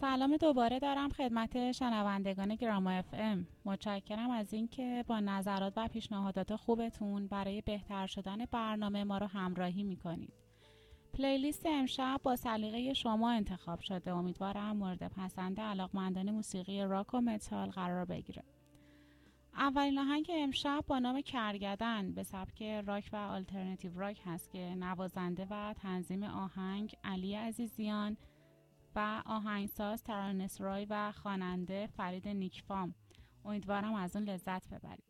سلام دوباره دارم خدمت شنوندگان گراما اف ام. متشکرم از اینکه با نظرات و پیشنهادات خوبتون برای بهتر شدن برنامه ما رو همراهی می‌کنید. playlist امشب با سلیقه شما انتخاب شده. امیدوارم مورد پسند علاقمندان موسیقی راک و متال قرار بگیره. اولین آهنگ امشب با نام کرگدن به سبک راک و alternative rock هست که نوازنده و تنظیم آهنگ علی عزیزیان و آهنگساز ترانس رای و خواننده فرید نیکفام. امیدوارم از اون لذت ببرید.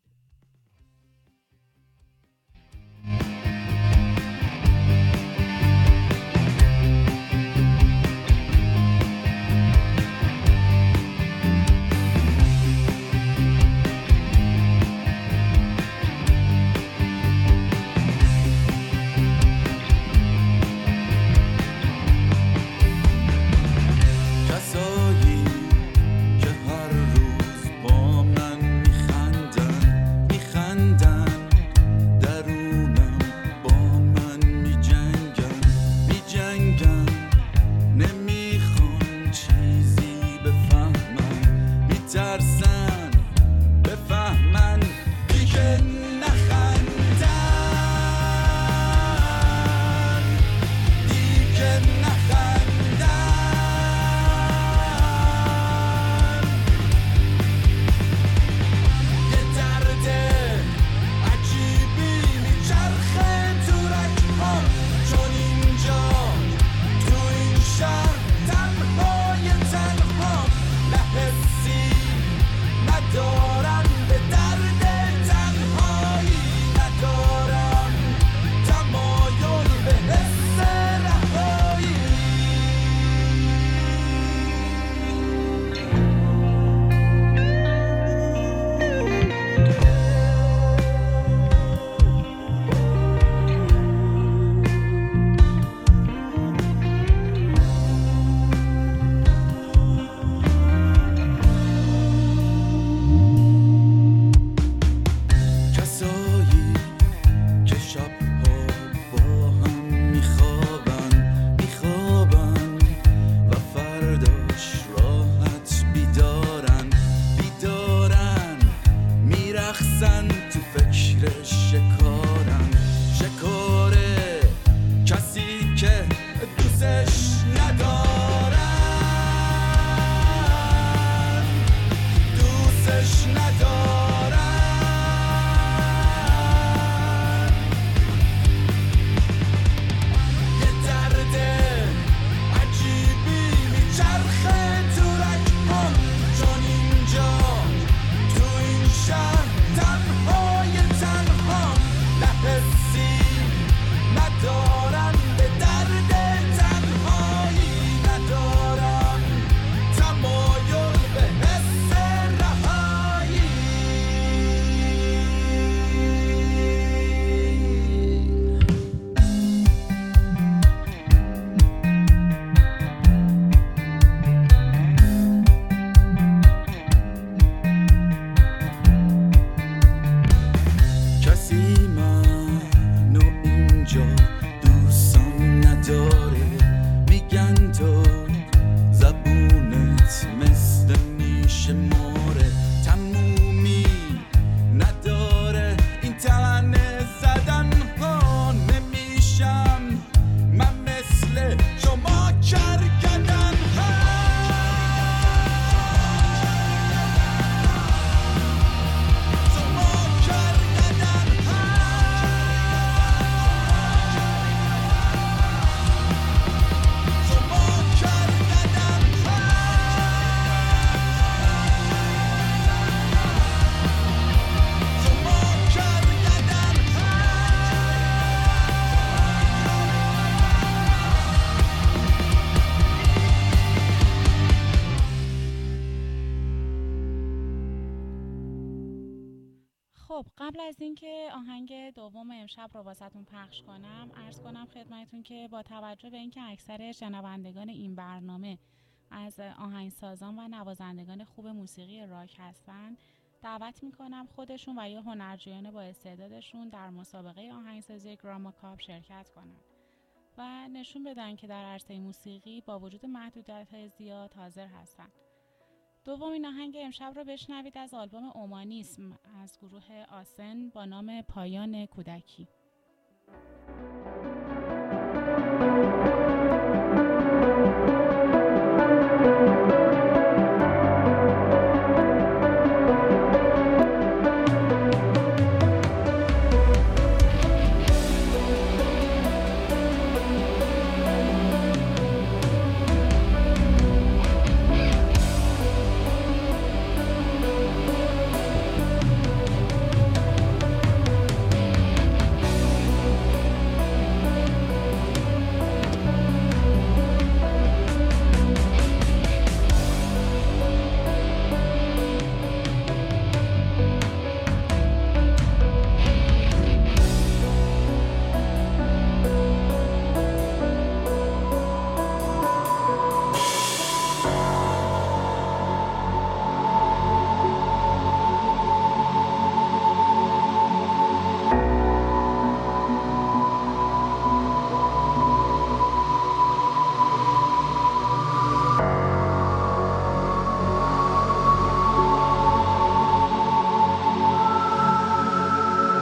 دوم امشب رو واسهتون پخش کنم عرض کنم خدمتون که با توجه به اینکه اکثر شنوندگان این برنامه از آهنگسازان و نوازندگان خوب موسیقی راک هستند دعوت می‌کنم خودشون و یا هنرجویان با استعدادشون در مسابقه آهنگسازی گراما کاپ شرکت کنند و نشون بدن که در عرصه موسیقی با وجود محدودیت زیاد حاضر هستند. دومین آهنگ امشب را بشنوید از آلبوم اومانیسم از گروه آسن با نام پایان کودکی.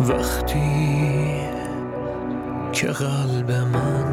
وقتی که قلب من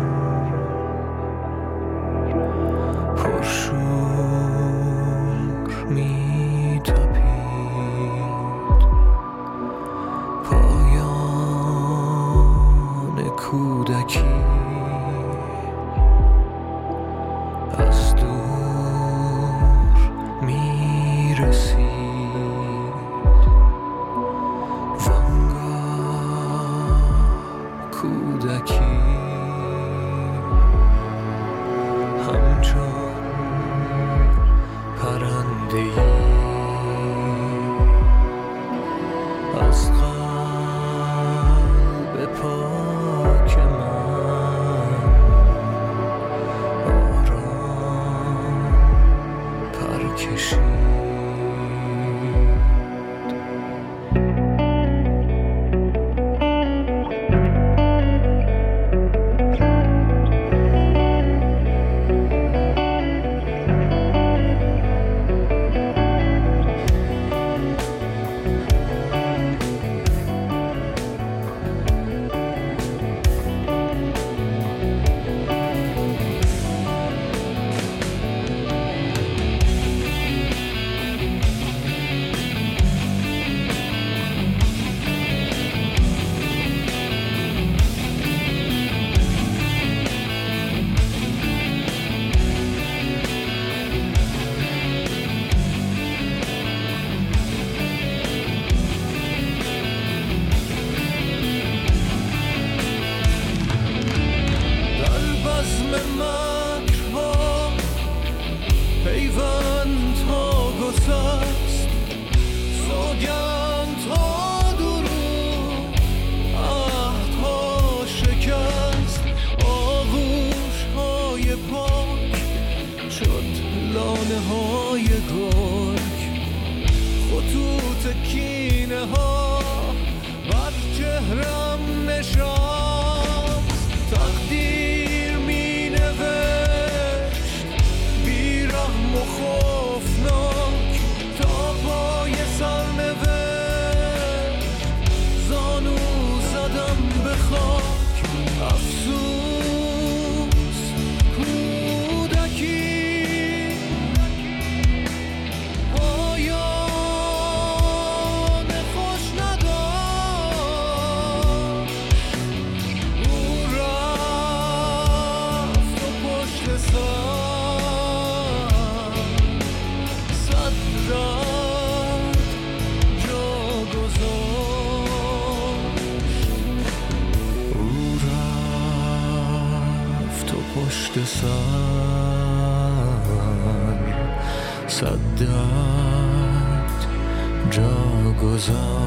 goes on.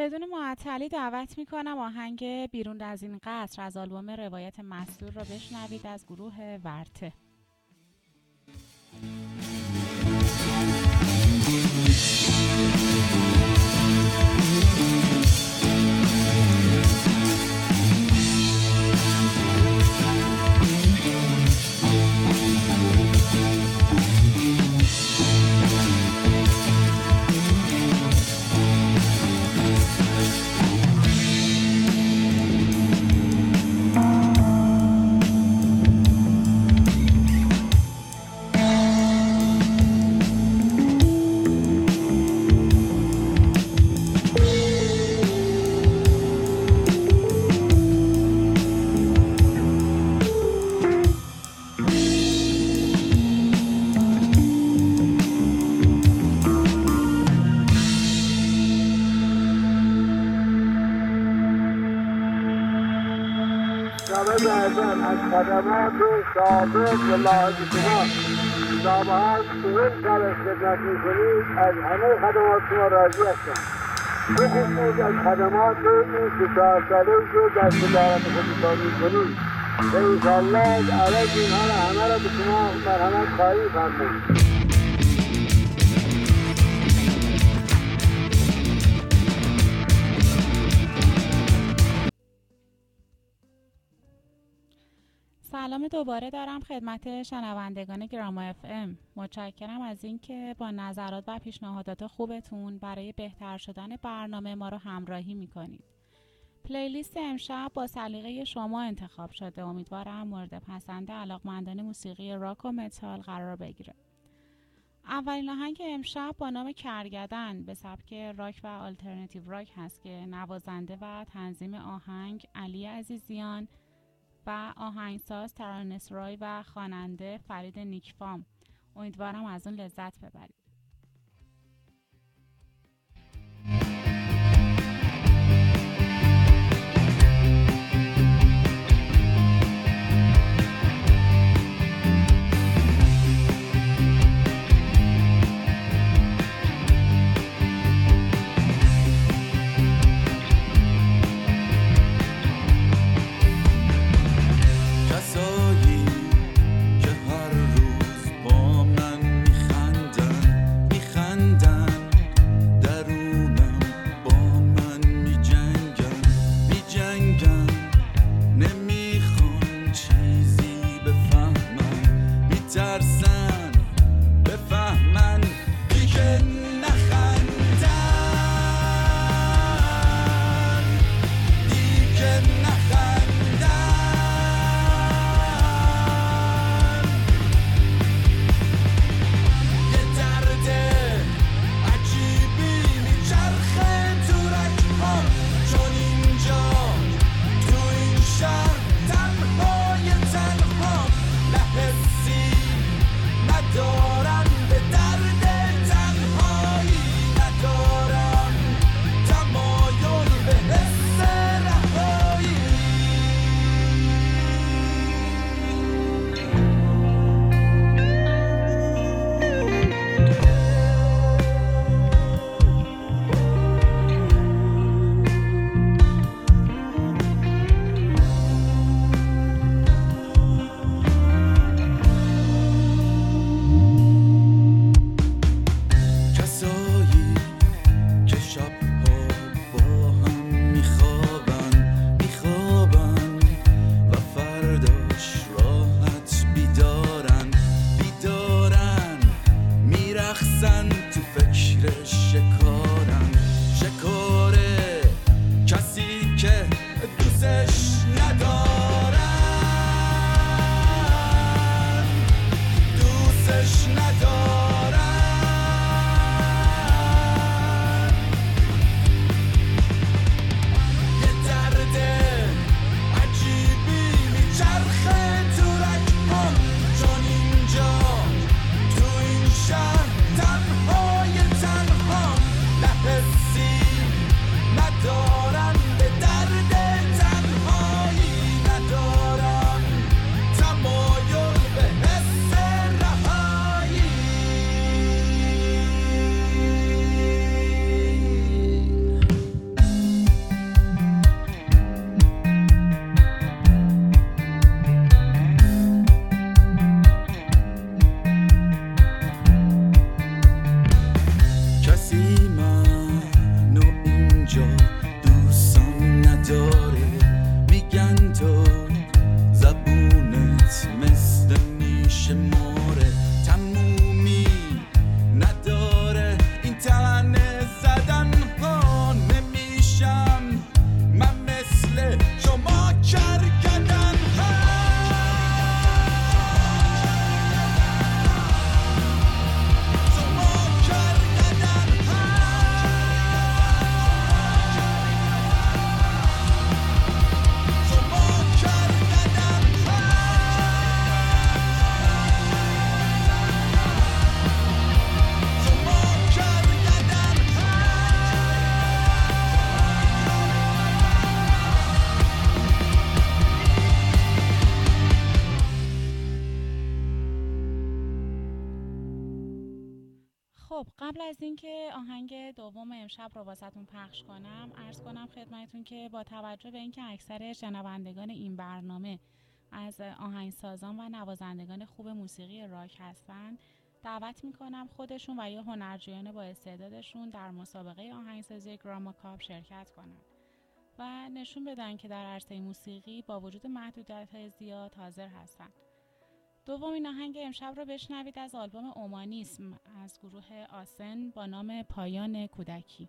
بدون معطلی دعوت می‌کنم آهنگ بیرون از این قصر از آلبوم روایت مسئول را بشنوید از گروه ورته. خدمات سابق و لاحق شما سابقات چهل سال خدمت می‌کنید از همه خدمات شما راضی هستم بخصوص از خدمات این سه چهار که در تجارت خودتان می‌کنید و انشاءالله از عوض اینها را همه را به شما مرحمت خواهی سلام دوباره دارم خدمت شنوندگان گراما اف ام. متشکرم از اینکه با نظرات و پیشنهادات خوبتون برای بهتر شدن برنامه ما رو همراهی می‌کنید. playlist امشب با سلیقه شما انتخاب شده. امیدوارم مورد پسند علاقمندان موسیقی راک و متال قرار بگیره. اولین آهنگ امشب با نام کرگدن به سبک راک و alternative rock هست که نوازنده و تنظیم آهنگ علی عزیزیان و آهنگساز ترانس رای و خواننده فرید نیکفام. امیدوارم از اون لذت ببرید. دوم امشب رو واسهتون پخش کنم عرض کنم خدمتون که با توجه به اینکه اکثر شنوندگان این برنامه از آهنگسازان و نوازندگان خوب موسیقی راک هستند دعوت می‌کنم خودشون و یا هنرجویان با استعدادشون در مسابقه آهنگسازی گراما کاپ شرکت کنند و نشون بدن که در عرصه موسیقی با وجود محدودیت زیاد حاضر هستند. دومین آهنگ امشب رو بشنوید از آلبوم اومانیسم از گروه آسن با نام پایان کودکی.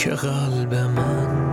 که قلب من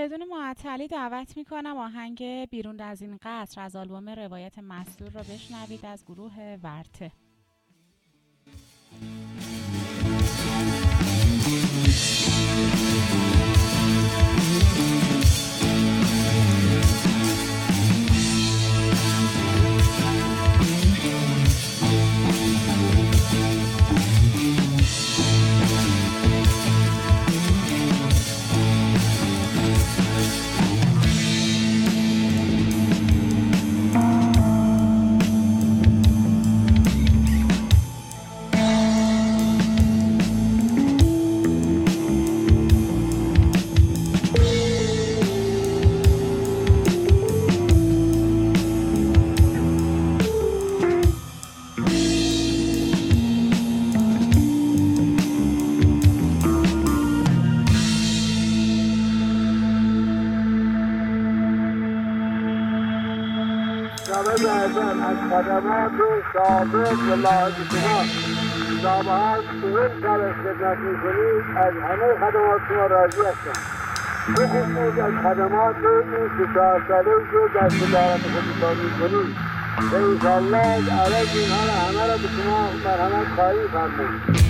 بدون معطلی دعوت می‌کنم آهنگ بیرون از این قصر از آلبوم روایت مستور را بشنوید از گروه ورته. خدمات ثابت و لاحق شما. شما که این سال خدمت می‌کنید از همه خدمات شما راضی هستم. بخصوص از خدمات این سه چهار ساله که در تجارت خود می‌کنید. و انشاءالله عوض اینها را همه را به شما مرحمت خواهی فرمود.